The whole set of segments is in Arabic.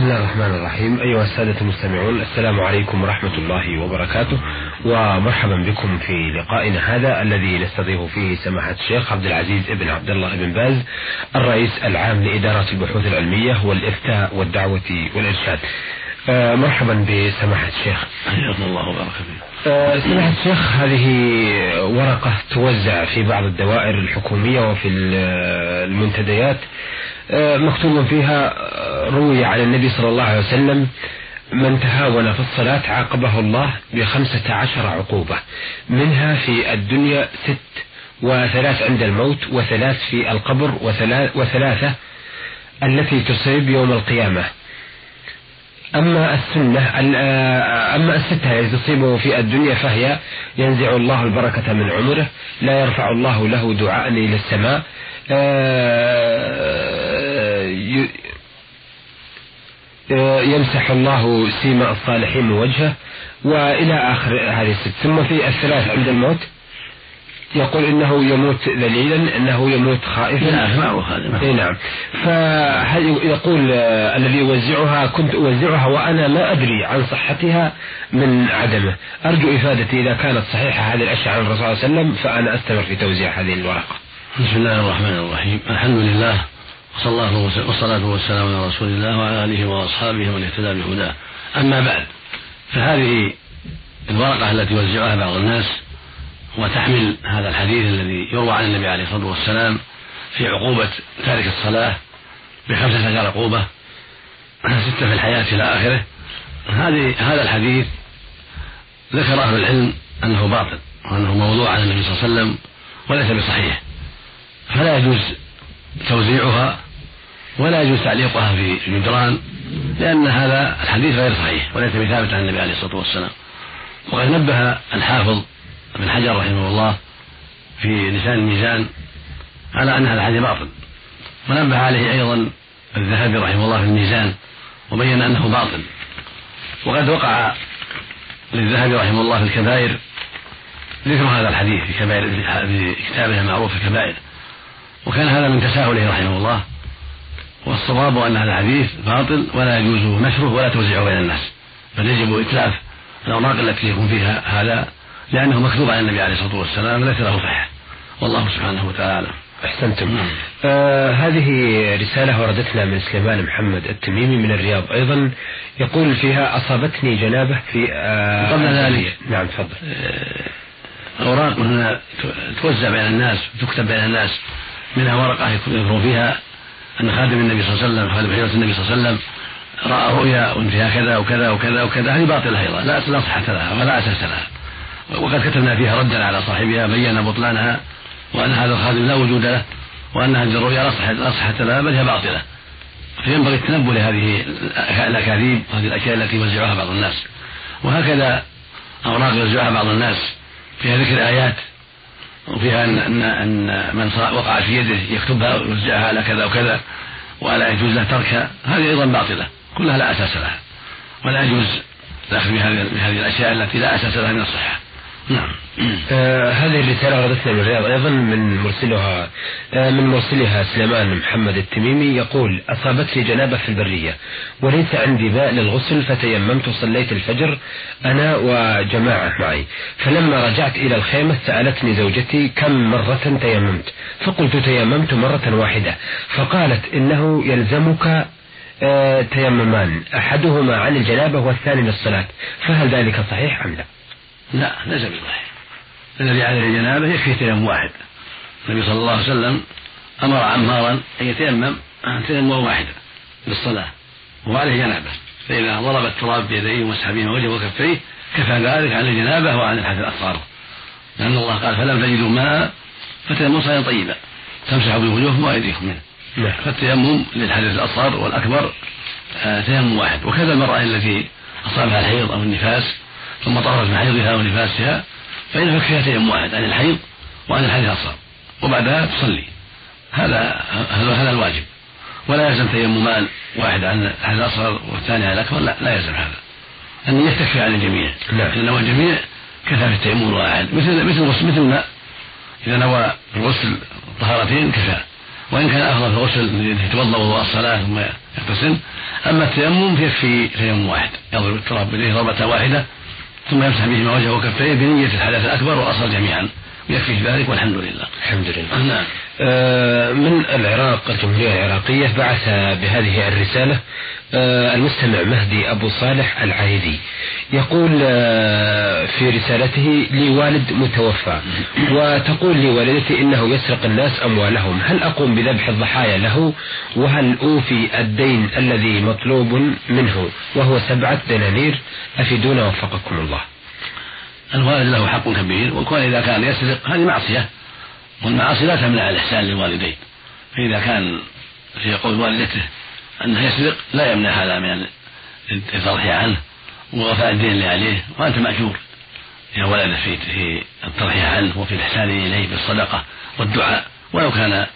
بسم الله الرحمن الرحيم. أيها السادة المستمعون السلام عليكم ورحمة الله وبركاته. ومرحبا بكم في لقائنا هذا الذي نستضيف فيه سماحة الشيخ عبد العزيز ابن عبد الله بن باز الرئيس العام لإدارة البحوث العلمية والإفتاء والدعوة والإرشاد. آه، مرحبا بسماحة الشيخ. حياكم الله وبارك فيك. آه، سماحة الشيخ هذه ورقة توزع في بعض الدوائر الحكومية وفي المنتديات. مكتوب فيها روي عن النبي صلى الله عليه وسلم من تهاون في الصلاة عاقبه الله بخمسة عشر عقوبة منها في الدنيا ست وثلاث عند الموت وثلاث في القبر وثلاثة التي تصيب يوم القيامة. أما السنة أما الستة التي تصيبه في الدنيا فهي ينزع الله البركة من عمره لا يرفع الله له دعاء إلى السماء. يمسح الله سيما الصالحين من وجهه وإلى آخر هذه الست. ثم في الثلاث عند الموت يقول إنه يموت ذليلا إنه يموت خائفا. نعم معروف هذا اي نعم. فهل يقول آه الذي يوزعها كنت أوزعها وأنا ما أدري عن صحتها من عدمه. أرجو إفادتي إذا كانت صحيحة هذه الاشياء عن الرسول صلى الله عليه وسلم فأنا أستمر في توزيع هذه الورقة. بسم الله الرحمن الرحيم. الحمد لله وصلى الله والصلاة والسلام على رسول الله وعلى آله وأصحابه ومن اهتدى بهداه. أما بعد فهذه الورقة التي وزعها بعض الناس وتحمل هذا الحديث الذي يروى عن النبي عليه الصلاة والسلام في عقوبة تارك الصلاة بخمسة عشر عقوبة ستة في الحياة إلى آخره. هذه هذا الحديث ذكر أهل العلم أنه باطل وأنه موضوع عن النبي صلى الله عليه وسلم وليس بصحيح. فلا يجوز توزيعها ولا يجوز تعليقها في جدران لأن هذا الحديث غير صحيح وليس بثابت عن النبي عليه الصلاة والسلام. وقد نبه الحافظ ابن حجر رحمه الله في لسان الميزان على أن هذا الحديث باطل. ونبه عليه أيضا الذهبي رحمه الله في الميزان وبين أنه باطل. وقد وقع للذهبي رحمه الله في الكبائر ذكر هذا الحديث في كبائر في كتابه المعروف في الكبائر. وكان هذا من تساهله رحمه الله. والصواب أن هذا الحديث باطل ولا يجوز نشره ولا توزيعه بين الناس. بل يجب إتلاف الأوراق التي يكون فيها هذا لأنه مكتوب عن النبي عليه الصلاة والسلام ليس له صحة. والله سبحانه وتعالى. أحسنتم. نعم. آه هذه رسالة وردتنا من سليمان محمد التميمي من الرياض. أيضا يقول فيها أصابتني جنابة في آه قبل ذلك. نعم تفضل. آه أوراق هنا توزع بين الناس وتكتب بين الناس منها ورقة يذكر فيها أن خادم النبي صلى الله عليه وسلم خادم حجرة النبي صلى الله عليه وسلم رأى رؤيا وفيها كذا وكذا وكذا وكذا هذه باطلة أيضا لا لا صحة لها ولا أساس لها. وقد كتبنا فيها ردا على صاحبها بين بطلانها وأن هذا الخادم لا وجود له وأن هذه الرؤيا لا صحة لا صحة لها بل هي باطلة. فينبغي التنبه لهذه الأكاذيب وهذه الأشياء التي يوزعها بعض الناس. وهكذا أوراق يوزعها بعض الناس فيها ذكر آيات وفيها أن, أن, أن من وقع في يده يكتبها ويوزعها على كذا وكذا ولا يجوز له تركها هذه أيضا باطلة كلها لا أساس لها. ولا يجوز الأخذ بهذه الأشياء التي لا أساس لها من الصحة. نعم. آه هذه الرسالة وردتنا من الرياض أيضا من مرسلها آه من مرسلها سليمان محمد التميمي يقول أصابتني جنابة في البرية وليس عندي ماء للغسل فتيممت وصليت الفجر أنا وجماعة معي. فلما رجعت إلى الخيمة سألتني زوجتي كم مرة تيممت فقلت تيممت مرة واحدة. فقالت إنه يلزمك آه تيممان أحدهما عن الجنابة والثاني للصلاة فهل ذلك صحيح أم لا؟ لا ليس بصحيح الذي عليه الجنابة يكفي تيمم واحد. النبي صلى الله عليه وسلم أمر عمارا أن يتيمم تيمم واحدا للصلاة وعليه جنابة. فإذا ضرب التراب بيديه ومسح بهما وجهه وكفيه كفى ذلك عن الجنابة وعن الحدث الأصغر لأن الله قال فلم تجدوا ماء فتيمموا صلاة طيبة تمسحوا بوجوهكم وأيديكم منه. نعم. فالتيمم للحدث الأصغر والأكبر آه، تيمم واحد. وكذا المرأة التي أصابها الحيض أو النفاس ثم طهرت من حيضها ونفاسها فإن يكفيها تيمم واحد عن الحيض وعن الحديث الأصغر وبعدها تصلي. هذا هذا الواجب. ولا يلزم تيممان واحد عن الحديث الأصغر والثاني عن الأكبر لا لا يلزم هذا. أن يكفي عن الجميع. نعم. إذا نوى الجميع كفى في التيمم الواحد مثل مثل غسل مثل الماء إذا نوى الغسل طهارتين كفى. وإن كان أفضل في الغسل يتوضأ وضوء الصلاة ثم يغتسل أما التيمم فيكفي تيمم واحد. يضرب التراب بيديه ضربة واحدة ثم يمسح بهما وجهه وكفيه بنية الحدث الأكبر والأصغر جميعا. يكفي ذلك والحمد لله. الحمد لله. نعم. آه من العراق الجمهورية العراقية بعث بهذه الرسالة آه المستمع مهدي أبو صالح العايدي. يقول آه في رسالته لي والد متوفى وتقول لي والدتي إنه يسرق الناس أموالهم. هل أقوم بذبح الضحايا له؟ وهل أوفي الدين الذي مطلوب منه؟ وهو سبعة دنانير. أفيدونا وفقكم الله. الوالد له حق كبير وكون إذا كان يسرق هذه معصية والمعاصي لا تمنع الإحسان للوالدين. فإذا كان في قول والدته أنه يسرق لا يمنع هذا من الترحي عنه ووفاء الدين اللي عليه وأنت مأجور. يا ولد في في الترحي عنه وفي الإحسان إليه بالصدقة والدعاء ولو كان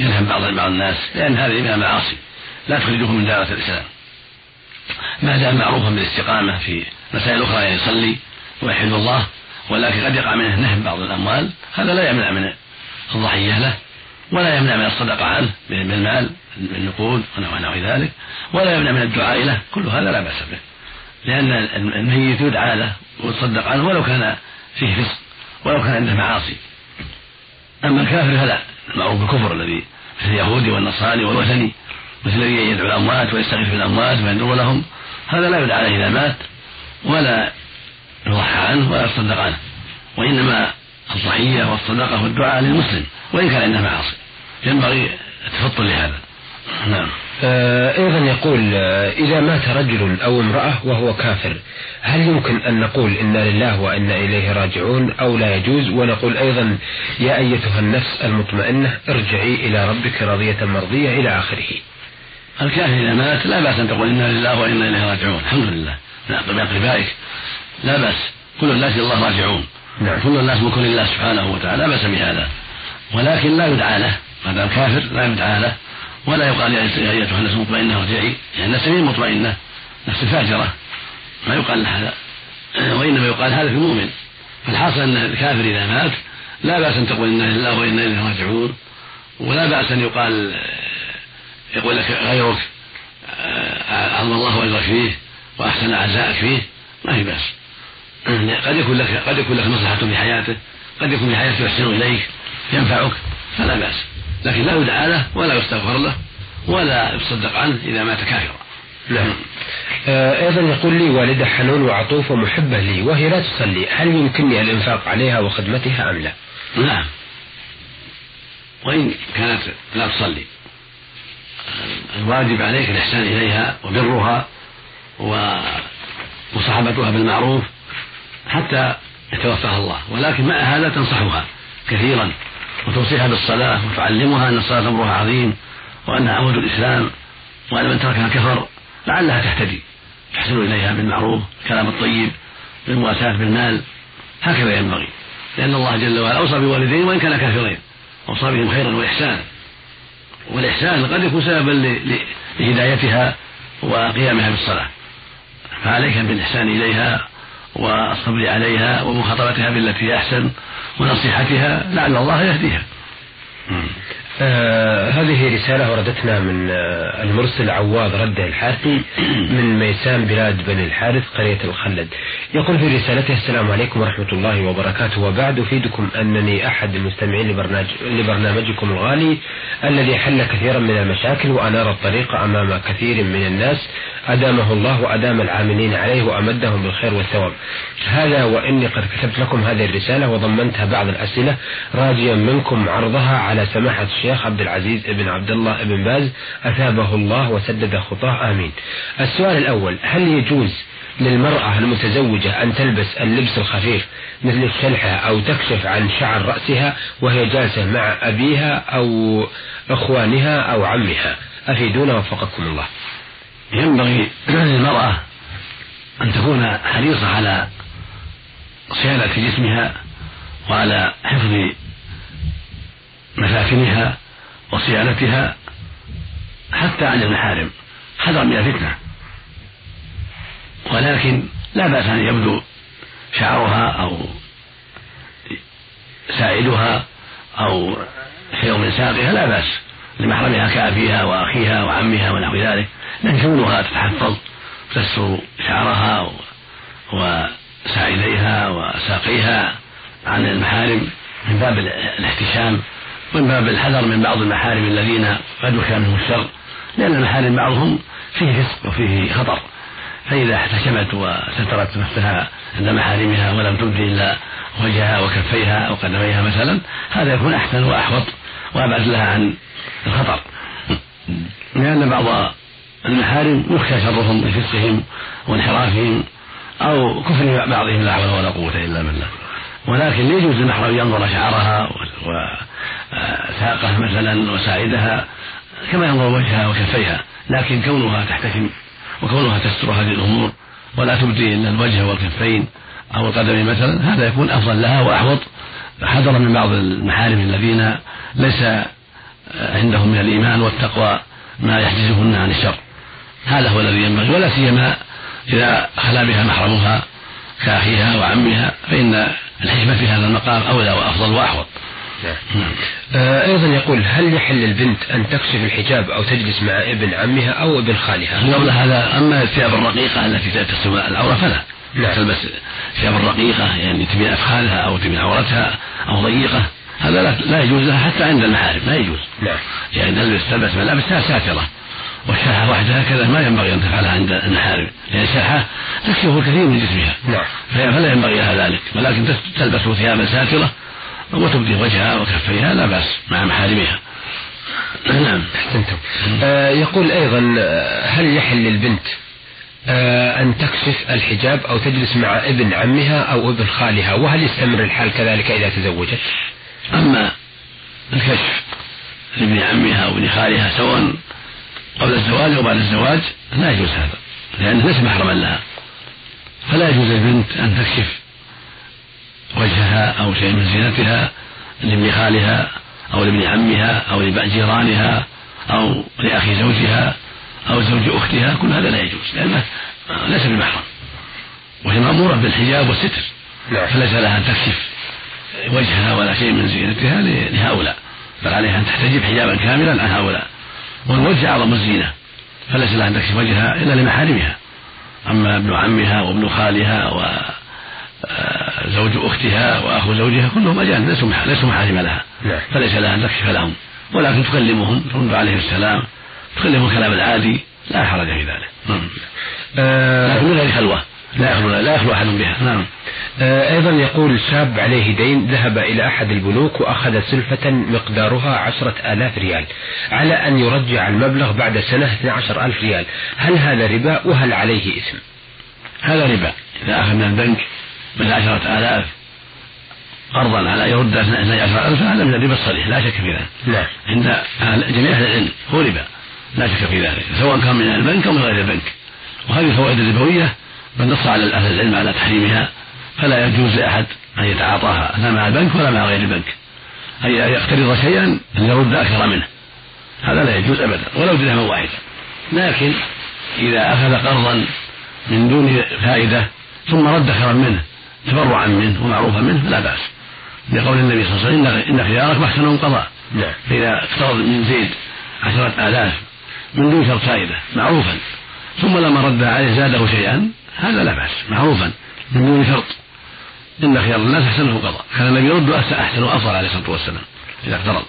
ينهم بعض بعض الناس لأن هذه من المعاصي. لا تخرجه من دائرة الإسلام. ما دام معروفا بالاستقامة في مسائل أخرى يعني يصلي ويحل الله ولكن قد يقع منه نهب بعض الأموال هذا لا يمنع من الضحية له ولا يمنع من الصدقة عنه بالمال بالنقود ونحو ذلك ولا يمنع من الدعاء له كل هذا لا بأس به. لأن الميت يدعى له ويتصدق عنه ولو كان فيه فسق ولو كان عنده معاصي. أما الكافر فلا المعروف بالكفر الذي مثل اليهودي والنصراني والوثني مثل الذي يدعو الأموات ويستغيث بالأموات ويندر لهم هذا لا يدعى عليه إذا مات ولا يضحى عنه ولا يصدق عنه. وإنما الضحية والصدقة والدعاء للمسلم وإن كان عنده معاصي. ينبغي التفطن لهذا. نعم. آه أيضا يقول آه إذا مات رجل أو امرأة وهو كافر هل يمكن أن نقول إنا لله وإنا إليه راجعون أو لا يجوز؟ ونقول أيضا يا أيتها النفس المطمئنة ارجعي إلى ربك راضية مرضية إلى آخره. الكافر إذا مات لا بأس أن تقول إنا لله وإنا إليه راجعون. الحمد لله. نعم. بأقربائك لا بأس. كل الناس إلى الله راجعون. نعم. كل الناس ملك لله سبحانه وتعالى. لا بأس بهذا. ولكن لا يدعى له. ما دام كافر لا يدعى له. ولا يقال يا أيتها النفس المطمئنه ارجعي يعني النفس هي مطمئنة. نفس فاجره ما يقال هذا. وإنما يقال هذا في المؤمن. فالحاصل أن الكافر إذا مات لا بأس أن تقول إنا لله وإنا إليه راجعون. ولا بأس أن يقال يقول لك غيرك عظم الله أجرك فيه وأحسن عزاءك فيه. ما في بأس. قد يكون لك قد يكون لك مصلحة في حياته قد يكون في حياته يحسن إليك ينفعك فلا بأس. لكن لا يدعى له ولا يستغفر له ولا يصدق عنه إذا مات كافرا. نعم. آه أيضا يقول لي والدة حنون وعطوف ومحبة لي وهي لا تصلي. هل يمكنني الإنفاق عليها وخدمتها أم لا؟ نعم. وإن كانت لا تصلي الواجب عليك الإحسان إليها وبرها ومصاحبتها بالمعروف حتى يتوفاها الله. ولكن مع هذا تنصحها كثيرا وتوصيها بالصلاة وتعلمها أن الصلاة أمرها عظيم وأنها عمود الإسلام وأن من تركها كفر لعلها تهتدي. تحسن إليها بالمعروف الكلام الطيب بالمواساة بالمال. هكذا ينبغي. لأن الله جل وعلا أوصى بوالدين وإن كان كافرين. أوصى بهم خيرا وإحسانا. والإحسان قد يكون سببا لهدايتها وقيامها بالصلاة فعليك بالإحسان إليها والصبر عليها ومخاطبتها بالتي أحسن ونصيحتها لعل الله يهديها. آه هذه رسالة وردتنا من آه المرسل عواض رده الحارثي من ميسان بلاد بني الحارث قرية الخلد. يقول في رسالته السلام عليكم ورحمة الله وبركاته. وبعد أفيدكم أنني أحد المستمعين لبرنامج لبرنامجكم الغالي الذي حل كثيرا من المشاكل وأنار الطريق أمام كثير من الناس. أدامه الله وأدام العاملين عليه وأمدهم بالخير والثواب. هذا وإني قد كتبت لكم هذه الرسالة وضمنتها بعض الأسئلة راجيا منكم عرضها على سماحة الشيخ عبد العزيز بن عبد الله بن باز. أثابه الله وسدد خطاه. آمين. السؤال الأول هل يجوز للمرأة المتزوجة أن تلبس اللبس الخفيف مثل الشلحة أو تكشف عن شعر رأسها وهي جالسة مع أبيها أو إخوانها أو عمها؟ أفيدونا وفقكم الله. ينبغي للمرأة أن تكون حريصة على صيانة جسمها وعلى حفظ مساكنها وصيانتها حتى عن المحارم. حذرا من الفتنة. ولكن لا بأس أن يبدو شعرها أو سائلها أو شيء من ساقها لا بأس. لمحرمها كأبيها وأخيها وعمها ونحو ذلك لكن تتحفظ تستر شعرها وساعديها وساقيها عن المحارم من باب الاحتشام ومن باب الحذر من بعض المحارم الذين قد يخشى منهم الشر لأن المحارم بعضهم فيه فسق وفيه خطر فإذا احتشمت وسترت نفسها عند محارمها ولم تبدي إلا وجهها وكفيها أو قدميها مثلا هذا يكون أحسن وأحوط وأبعد لها عن الخطر. لأن بعض المحارم يخشى شرهم بفسقهم وانحرافهم أو كفر بعضهم لا حول ولا قوة إلا بالله. ولكن يجوز للمحرم ينظر شعرها وساقها مثلا وساعدها كما ينظر وجهها وكفيها. لكن كونها تحتكم وكونها تستر هذه الأمور ولا تبدي إلا الوجه والكفين أو القدم مثلا هذا يكون أفضل لها وأحوط. حذرا من بعض المحارم الذين ليس عندهم من الإيمان والتقوى ما يحجزهن عن الشر هذا هو الذي ينبغي ولا سيما إذا خلا بها محرمها كأخيها وعمها فإن الحكمة في هذا المقام أولى وأفضل وأحوط نعم. آه أيضا يقول هل يحل البنت أن تكشف الحجاب أو تجلس مع ابن عمها أو ابن خالها؟ قبل هذا أما الثياب الرقيقة التي تصل العورة فلا نعم. تلبس ثياب رقيقة يعني تبين أفخاذها أو تبين عورتها أو ضيقة هذا لا, لا يجوز لها حتى عند المحارم لا يجوز. نعم. يعني تلبس تلبس ملابسها ساترة. والشرحة وحدها كذا ما ينبغي أن تفعلها عند المحارم. لأن الشرحة تكشف الكثير من جسمها. نعم. فلا ينبغي لها ذلك. ولكن تلبس ثيابا ساترة وتبدي وجهها وكفيها لا بأس مع محارمها. نعم. أحسنتم. آه يقول أيضا آه، هل يحل للبنت آه أن تكشف الحجاب أو تجلس مع ابن عمها أو ابن خالها؟ وهل يستمر الحال كذلك إذا تزوجت؟ أما الكشف لابن عمها أو ابن خالها سواء قبل الزواج أو بعد الزواج لا يجوز هذا لأنه ليس محرما لها. فلا يجوز للبنت أن تكشف وجهها أو شيء من زينتها لابن خالها أو لابن عمها أو لجيرانها أو لأخي زوجها أو زوج أختها كل هذا لا يجوز لأنه ليس بمحرم وهي مأمورة بالحجاب والستر نعم. فليس لها أن تكشف. وجهها ولا شيء من زينتها لهؤلاء بل عليها أن تحتجب حجابا كاملا عن هؤلاء. والوجه أعظم الزينة فليس لها أن تكشف وجهها إلا لمحارمها. أما ابن عمها وابن خالها و زوج أختها واخو زوجها كلهم أجانب ليسوا ليسوا محارم لها. نعم. فليس لها أن تكشف لهم. ولكن تكلمهم ترد عليه السلام تكلمهم الكلام العادي لا حرج في ذلك. نعم. آه. لكن من غير خلوة. لا يخلو لا يخلو أحد بها. نعم. آه أيضا يقول شاب عليه دين ذهب إلى أحد البنوك وأخذ سلفة مقدارها عشرة آلاف ريال على أن يرجع المبلغ بعد سنة 12 ألف ريال. هل هذا ربا وهل عليه اسم هذا ربا. إذا أخذ من البنك من عشرة آلاف قرضا على يرد اثني عشر ألف هذا من الربا الصريح لا شك في ذلك. لا. عند جميع أهل العلم هو ربا لا شك في ذلك سواء كان من البنك أو من غير البنك. وهذه الفوائد الربوية من نص على أهل العلم على تحريمها فلا يجوز لأحد أن يتعاطاها لا مع البنك ولا مع غير البنك. أن يقترض شيئا أن يرد أكثر منه. هذا لا يجوز أبدا ولو درهما واحدا لكن إذا أخذ قرضا من دون فائدة ثم رد خيرا منه تبرعا منه ومعروفا منه فلا بأس. لقول النبي صلى الله عليه وسلم إن خيارك محسن قضاء. نعم. فإذا اقترض من زيد عشرة آلاف من دون شرط فائدة معروفا. ثم لما رد عليه زاده شيئا هذا لا بأس معروفا من دون شرط. إن خيار الناس أحسنه قضاء. كان النبي يرد أحسن وأفضل عليه الصلاة والسلام إذا اقترض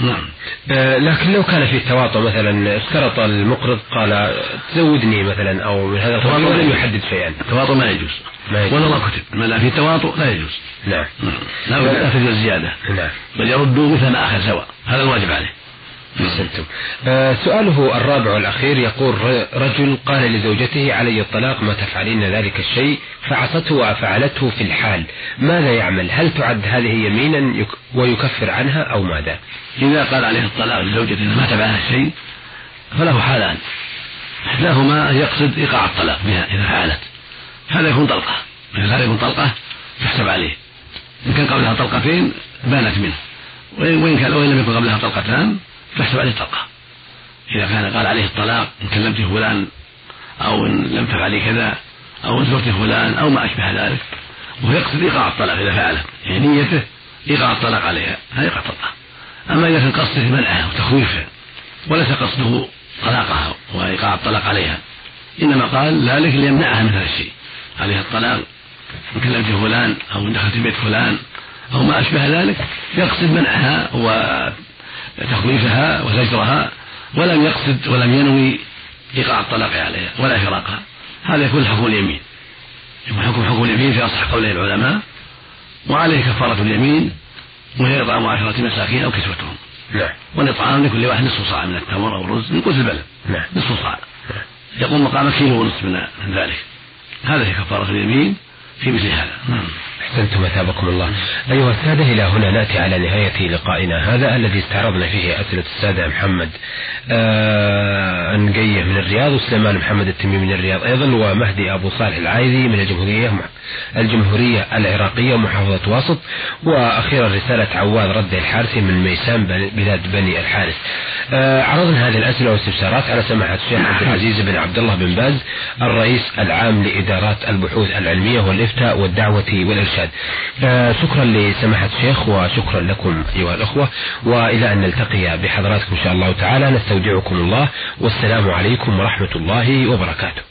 نعم. آه لكن لو كان في تواطؤ مثلا اشترط المقرض قال تزودني مثلا أو من هذا القبيل ولم يحدد شيئا. التواطؤ ما يجوز. ما يجوز. ولا كتب. ما لا في تواطؤ لا يجوز. نعم. لا لا تجوز الزيادة. نعم. بل يردوا مثل ما اخذ سواء. هذا الواجب عليه. أحسنتم آه سؤاله الرابع والأخير يقول رجل قال لزوجته علي الطلاق ما تفعلين ذلك الشيء فعصته وفعلته في الحال. ماذا يعمل؟ هل تعد هذه يمينا ويكفر عنها أو ماذا؟ إذا قال عليه الطلاق لزوجته ما تفعل الشيء فله حالان إحداهما يقصد إيقاع الطلاق بها إذا فعلت. هذا يكون طلقة. مثل هذا يكون طلقة تحسب عليه. إن كان قبلها طلقتين بانت منه. وإن كان وإن لم يكن قبلها طلقتان تحسب عليه طلقة إذا كان قال عليه الطلاق إن كلمت فلان أو إن لم تفعلي كذا أو إن زرت فلان أو ما أشبه ذلك وهو يقصد إيقاع الطلاق إذا فعله. يعني نيته إيقاع الطلاق عليها هذا إيقاع الطلاق أما إذا كان قصده منعها وتخويفها وليس قصده طلاقها وإيقاع الطلاق عليها. إنما قال ذلك ليمنعها من هذا الشيء. عليها الطلاق إن كلمت فلان أو دخلت بيت فلان أو ما أشبه ذلك يقصد منعها وتخويفها وزجرها ولم يقصد ولم ينوي إيقاع الطلاق عليها ولا فراقها هذا يكون حكم اليمين. يكون حكم حكم اليمين في أصح قولي العلماء. وعليه كفارة اليمين وهي إطعام عشرة مساكين أو كسوتهم. نعم. والإطعام لكل واحد نصف صاع من التمر أو الرز من قوت البلد نعم. نصف صاع. يقوم مقام كيلو ونصف من ذلك. هذا هي كفارة اليمين في مثل هذا. نعم. أحسنتم أثابكم الله. أيها السادة إلى هنا نأتي على نهاية لقائنا هذا الذي استعرضنا فيه أسئلة السادة محمد آه أنقية من الرياض وسليمان محمد التميمي من الرياض أيضا ومهدي أبو صالح العايذي من الجمهورية الجمهورية العراقية محافظة واسط وأخيرا رسالة عواد رد الحارثي من ميسان بلاد بني الحارث. آه عرضنا هذه الأسئلة والاستفسارات على سماحة الشيخ عبد العزيز بن عبد الله بن باز الرئيس العام لإدارات البحوث العلمية والإفتاء والدعوة والإرشاد. آه شكرا لسماحة الشيخ وشكرا لكم أيها الأخوة وإلى أن نلتقي بحضراتكم إن شاء الله تعالى. نستودعكم الله والسلام عليكم ورحمة الله وبركاته.